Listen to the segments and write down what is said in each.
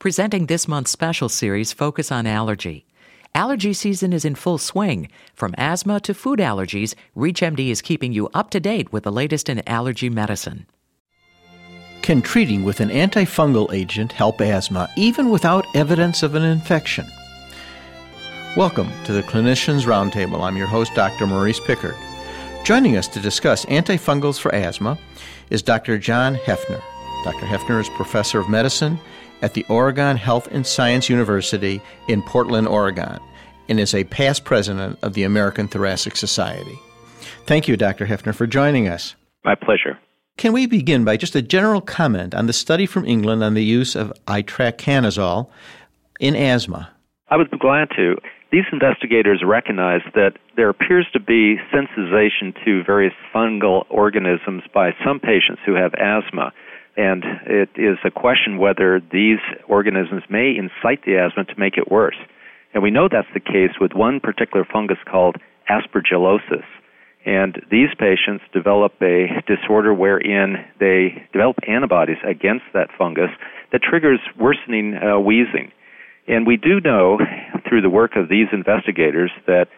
Presenting this month's special series, Focus on Allergy. Allergy season is in full swing. From asthma to food allergies, ReachMD is keeping you up to date with the latest in allergy medicine. Can treating with an antifungal agent help asthma even without evidence of an infection? Welcome to the Clinicians Roundtable. I'm your host, Dr. Maurice Pickard. Joining us to discuss antifungals for asthma is Dr. John Heffner. Dr. Heffner is professor of medicine at the Oregon Health and Science University in Portland, Oregon, and is a past president of the American Thoracic Society. Thank you, Dr. Heffner, for joining us. My pleasure. Can we begin by just a general comment on the study from England on the use of itraconazole in asthma? I would be glad to. These investigators recognize that there appears to be sensitization to various fungal organisms by some patients who have asthma. And it is a question whether these organisms may incite the asthma to make it worse. And we know that's the case with one particular fungus called aspergillosis. And these patients develop a disorder wherein they develop antibodies against that fungus that triggers worsening uh, wheezing. And we do know through the work of these investigators that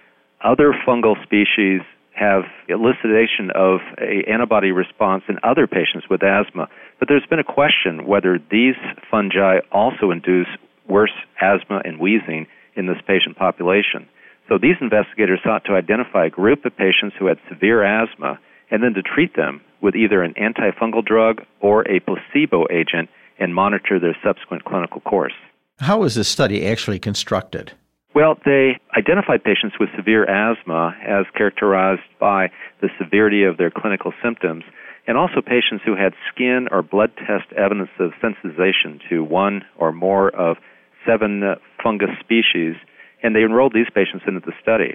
other fungal species have elicitation of a antibody response in other patients with asthma. But there's been a question whether these fungi also induce worse asthma and wheezing in this patient population. So these investigators sought to identify a group of patients who had severe asthma and then to treat them with either an antifungal drug or a placebo agent and monitor their subsequent clinical course. How was this study actually constructed? Well, they identified patients with severe asthma as characterized by the severity of their clinical symptoms, and also patients who had skin or blood test evidence of sensitization to one or more of seven uh, fungus species, and they enrolled these patients into the study.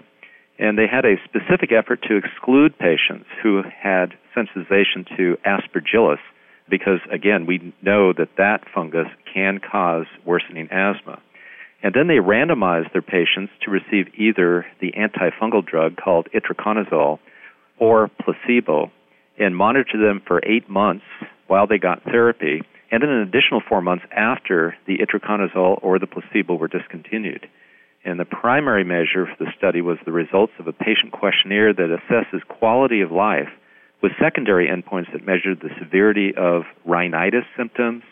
And they had a specific effort to exclude patients who had sensitization to aspergillus, because again, we know that that fungus can cause worsening asthma. And then they randomized their patients to receive either the antifungal drug called itraconazole or placebo and monitored them for eight months while they got therapy and then an additional four months after the itraconazole or the placebo were discontinued. And the primary measure for the study was the results of a patient questionnaire that assesses quality of life with secondary endpoints that measured the severity of rhinitis symptoms,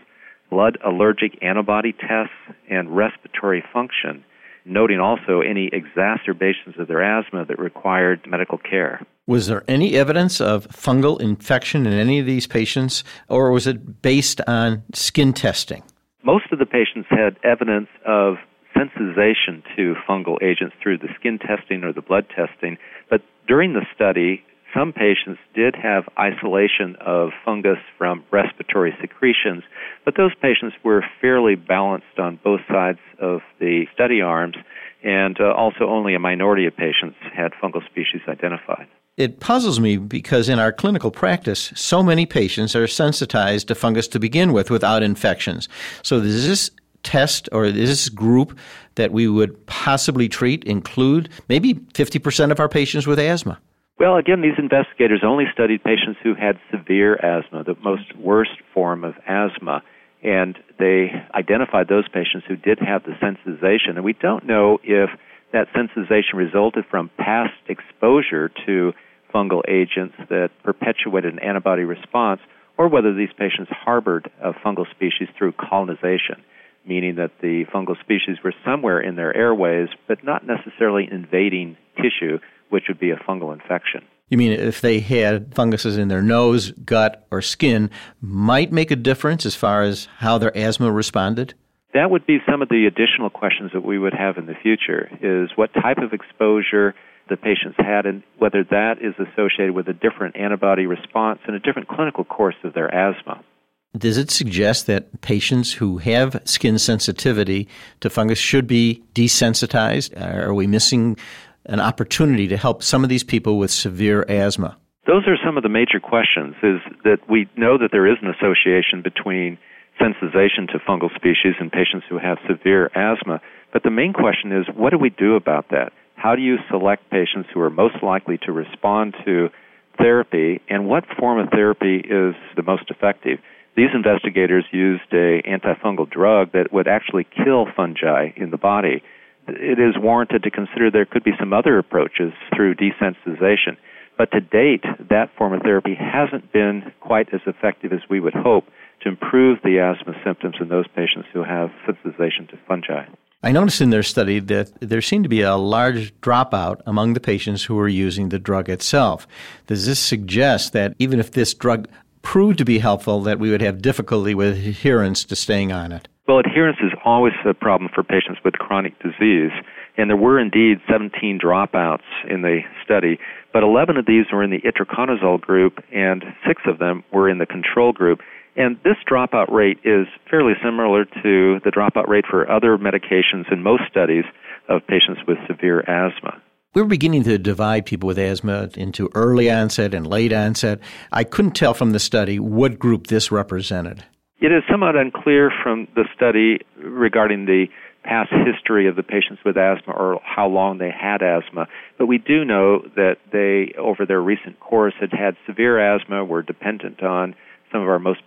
blood allergic antibody tests, and respiratory function, noting also any exacerbations of their asthma that required medical care. Was there any evidence of fungal infection in any of these patients, or was it based on skin testing? Most of the patients had evidence of sensitization to fungal agents through the skin testing or the blood testing, but during the study, some patients did have isolation of fungus from respiratory secretions, but those patients were fairly balanced on both sides of the study arms, and uh, also only a minority of patients had fungal species identified. It puzzles me because in our clinical practice, so many patients are sensitized to fungus to begin with without infections. So, does this test or this group that we would possibly treat include maybe 50% of our patients with asthma? Well, again, these investigators only studied patients who had severe asthma, the most worst form of asthma, and they identified those patients who did have the sensitization. And we don't know if that sensitization resulted from past exposure to fungal agents that perpetuated an antibody response or whether these patients harbored a fungal species through colonization, meaning that the fungal species were somewhere in their airways but not necessarily invading tissue which would be a fungal infection. You mean if they had funguses in their nose, gut, or skin, might make a difference as far as how their asthma responded? That would be some of the additional questions that we would have in the future is what type of exposure the patients had and whether that is associated with a different antibody response and a different clinical course of their asthma. Does it suggest that patients who have skin sensitivity to fungus should be desensitized? Are we missing an opportunity to help some of these people with severe asthma? Those are some of the major questions is that we know that there is an association between sensitization to fungal species in patients who have severe asthma, but the main question is what do we do about that? How do you select patients who are most likely to respond to therapy and what form of therapy is the most effective? these investigators used a antifungal drug that would actually kill fungi in the body. It is warranted to consider there could be some other approaches through desensitization. But to date, that form of therapy hasn't been quite as effective as we would hope to improve the asthma symptoms in those patients who have sensitization to fungi. I noticed in their study that there seemed to be a large dropout among the patients who were using the drug itself. Does this suggest that even if this drug proved to be helpful, that we would have difficulty with adherence to staying on it? Well, adherence is always a problem for patients with chronic disease. And there were indeed 17 dropouts in the study, but 11 of these were in the itraconazole group, and six of them were in the control group. And this dropout rate is fairly similar to the dropout rate for other medications in most studies of patients with severe asthma. We're beginning to divide people with asthma into early onset and late onset. I couldn't tell from the study what group this represented. It is somewhat unclear from the study regarding the past history of the patients with asthma or how long they had asthma, but we do know that they, over their recent course, had had severe asthma, were dependent on some of our most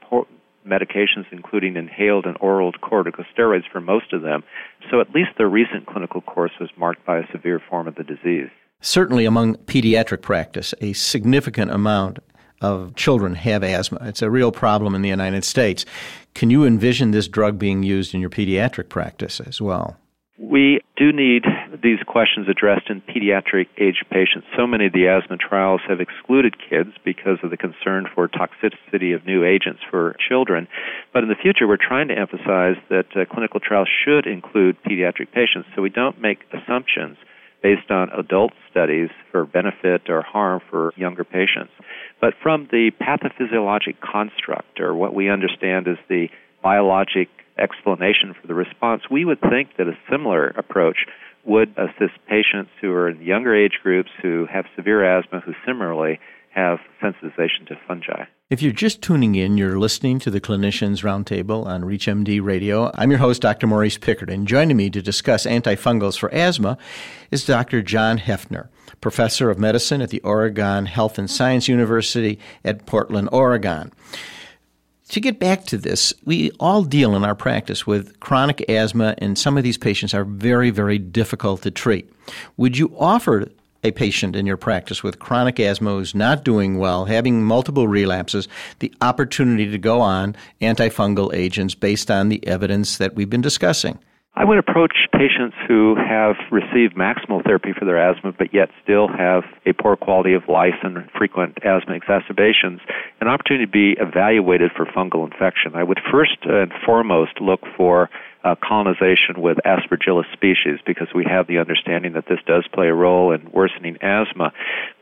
medications, including inhaled and oral corticosteroids for most of them. So at least their recent clinical course was marked by a severe form of the disease. Certainly, among pediatric practice, a significant amount of children have asthma. It's a real problem in the United States. Can you envision this drug being used in your pediatric practice as well? We do need these questions addressed in pediatric age patients. So many of the asthma trials have excluded kids because of the concern for toxicity of new agents for children. But in the future, we're trying to emphasize that uh, clinical trials should include pediatric patients so we don't make assumptions based on adult studies for benefit or harm for younger patients. But from the pathophysiologic construct, or what we understand as the biologic explanation for the response, we would think that a similar approach would assist patients who are in younger age groups who have severe asthma who similarly have sensitization to fungi. If you're just tuning in, you're listening to the Clinicians Roundtable on ReachMD Radio. I'm your host, Dr. Maurice Pickard, and joining me to discuss antifungals for asthma is Dr. John Heffner, professor of medicine at the Oregon Health and Science University at Portland, Oregon to get back to this, we all deal in our practice with chronic asthma, and some of these patients are very, very difficult to treat. Would you offer a patient in your practice with chronic asthma who's not doing well, having multiple relapses, the opportunity to go on antifungal agents based on the evidence that we've been discussing? I would approach patients who have received maximal therapy for their asthma but yet still have a poor quality of life and frequent asthma exacerbations an opportunity to be evaluated for fungal infection. I would first and foremost look for uh, colonization with Aspergillus species because we have the understanding that this does play a role in worsening asthma.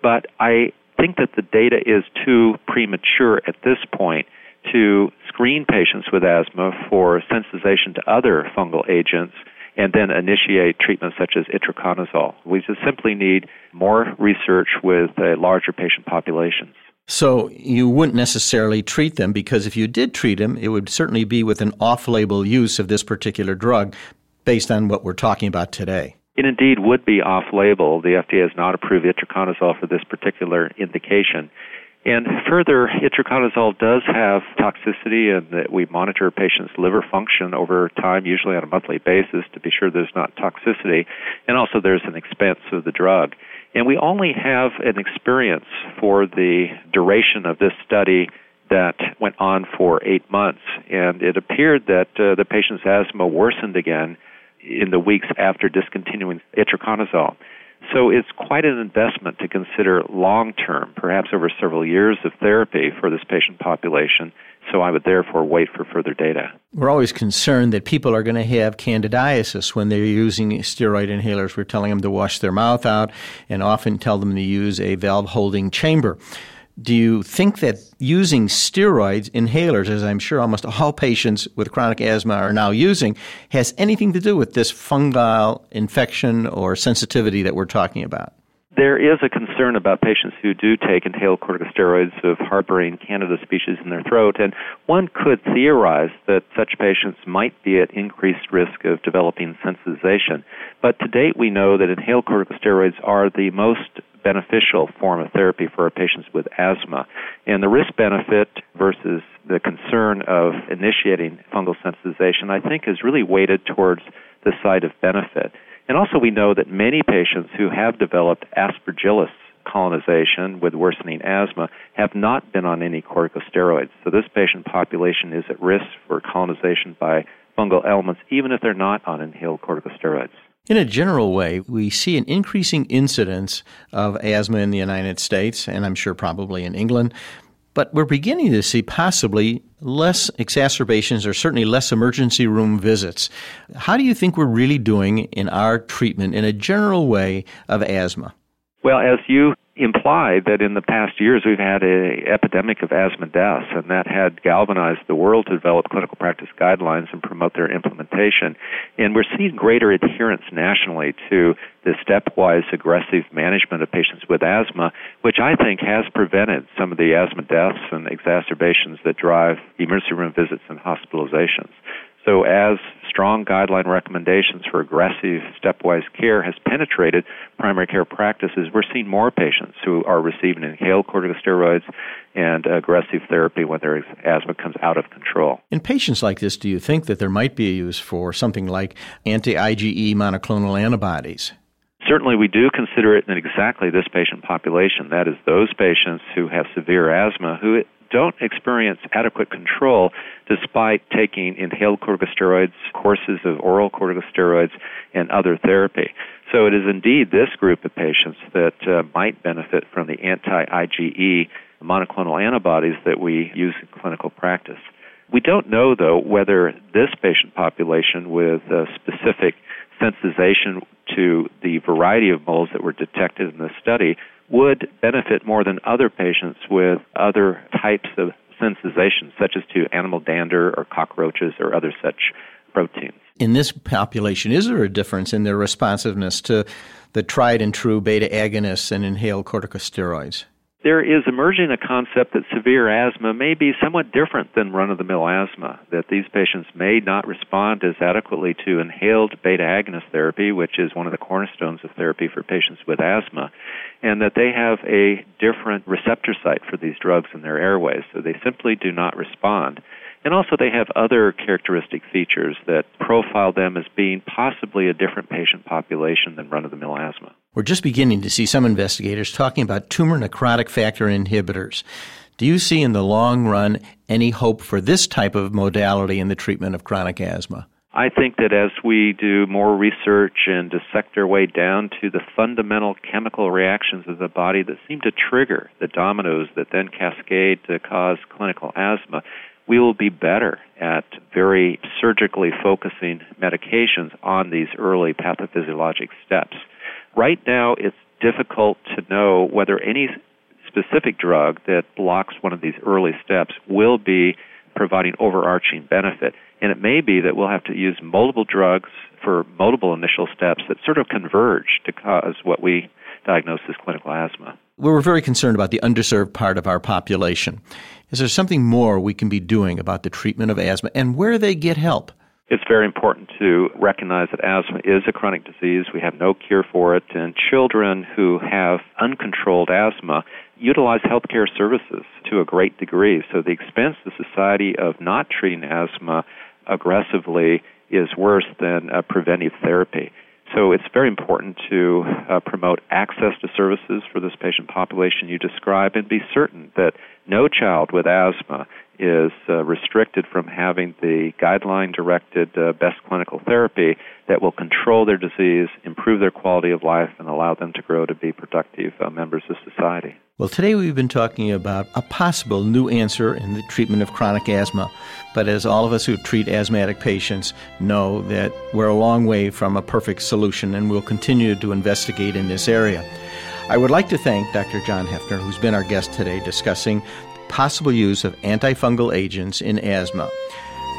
But I think that the data is too premature at this point to screen patients with asthma for sensitization to other fungal agents and then initiate treatments such as itraconazole. We just simply need more research with uh, larger patient populations. So you wouldn't necessarily treat them because if you did treat them, it would certainly be with an off-label use of this particular drug based on what we're talking about today. It indeed would be off-label. The FDA has not approved itraconazole for this particular indication. And further, itraconazole does have toxicity, and that we monitor a patient's liver function over time, usually on a monthly basis, to be sure there's not toxicity. And also, there's an expense of the drug. And we only have an experience for the duration of this study that went on for eight months. And it appeared that uh, the patient's asthma worsened again in the weeks after discontinuing itraconazole. So it's quite an investment to consider long term, perhaps over several years of therapy for this patient population. So I would therefore wait for further data. We're always concerned that people are going to have candidiasis when they're using steroid inhalers. We're telling them to wash their mouth out and often tell them to use a valve holding chamber do you think that using steroids, inhalers, as I'm sure almost all patients with chronic asthma are now using, has anything to do with this fungal infection or sensitivity that we're talking about? There is a concern about patients who do take inhaled corticosteroids of harboring Candida species in their throat, and one could theorize that such patients might be at increased risk of developing sensitization. But to date, we know that inhaled corticosteroids are the most beneficial form of therapy for our patients with asthma. And the risk benefit versus the concern of initiating fungal sensitization, I think, is really weighted towards the side of benefit. And also, we know that many patients who have developed aspergillus colonization with worsening asthma have not been on any corticosteroids. So, this patient population is at risk for colonization by fungal elements, even if they're not on inhaled corticosteroids. In a general way, we see an increasing incidence of asthma in the United States, and I'm sure probably in England. But we're beginning to see possibly less exacerbations or certainly less emergency room visits. How do you think we're really doing in our treatment in a general way of asthma? Well, as you implied that in the past years we've had an epidemic of asthma deaths, and that had galvanized the world to develop clinical practice guidelines and promote their implementation. And we're seeing greater adherence nationally to the stepwise aggressive management of patients with asthma, which I think has prevented some of the asthma deaths and exacerbations that drive emergency room visits and hospitalizations. So, as strong guideline recommendations for aggressive stepwise care has penetrated primary care practices, we're seeing more patients who are receiving inhaled corticosteroids and aggressive therapy when their asthma comes out of control. In patients like this, do you think that there might be a use for something like anti IgE monoclonal antibodies? Certainly, we do consider it in exactly this patient population. That is, those patients who have severe asthma who don't experience adequate control despite taking inhaled corticosteroids, courses of oral corticosteroids, and other therapy. So it is indeed this group of patients that uh, might benefit from the anti IgE monoclonal antibodies that we use in clinical practice. We don't know, though, whether this patient population with a specific sensitization to the variety of moles that were detected in the study would benefit more than other patients with other types of sensitization, such as to animal dander or cockroaches or other such proteins. In this population, is there a difference in their responsiveness to the tried and true beta agonists and inhaled corticosteroids? There is emerging a concept that severe asthma may be somewhat different than run of the mill asthma, that these patients may not respond as adequately to inhaled beta agonist therapy, which is one of the cornerstones of therapy for patients with asthma, and that they have a different receptor site for these drugs in their airways, so they simply do not respond. And also, they have other characteristic features that profile them as being possibly a different patient population than run of the mill asthma. We're just beginning to see some investigators talking about tumor necrotic factor inhibitors. Do you see in the long run any hope for this type of modality in the treatment of chronic asthma? I think that as we do more research and dissect our way down to the fundamental chemical reactions of the body that seem to trigger the dominoes that then cascade to cause clinical asthma, we will be better at very surgically focusing medications on these early pathophysiologic steps. Right now, it's difficult to know whether any specific drug that blocks one of these early steps will be providing overarching benefit. And it may be that we'll have to use multiple drugs for multiple initial steps that sort of converge to cause what we diagnose as clinical asthma. We're very concerned about the underserved part of our population. Is there something more we can be doing about the treatment of asthma and where they get help? It's very important to recognize that asthma is a chronic disease. We have no cure for it, and children who have uncontrolled asthma utilize healthcare services to a great degree. So the expense to society of not treating asthma aggressively is worse than uh, preventive therapy. So it's very important to uh, promote access to services for this patient population you describe and be certain that no child with asthma is uh, restricted from having the guideline directed uh, best clinical therapy that will control their disease, improve their quality of life, and allow them to grow to be productive uh, members of society. Well, today we've been talking about a possible new answer in the treatment of chronic asthma. But as all of us who treat asthmatic patients know, that we're a long way from a perfect solution, and we'll continue to investigate in this area. I would like to thank Dr. John Heffner, who's been our guest today discussing possible use of antifungal agents in asthma.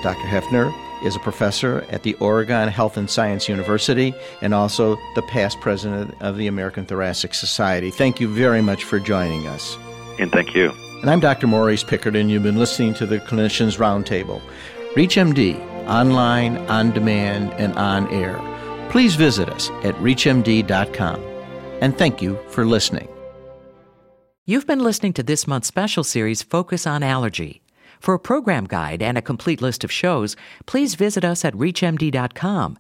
Dr. Heffner is a professor at the Oregon Health and Science University and also the past president of the American Thoracic Society. Thank you very much for joining us. And thank you. And I'm Dr. Maurice Pickard, and you've been listening to the Clinicians Roundtable. ReachMD, online, on demand, and on air. Please visit us at reachmd.com. And thank you for listening. You've been listening to this month's special series, Focus on Allergy. For a program guide and a complete list of shows, please visit us at ReachMD.com.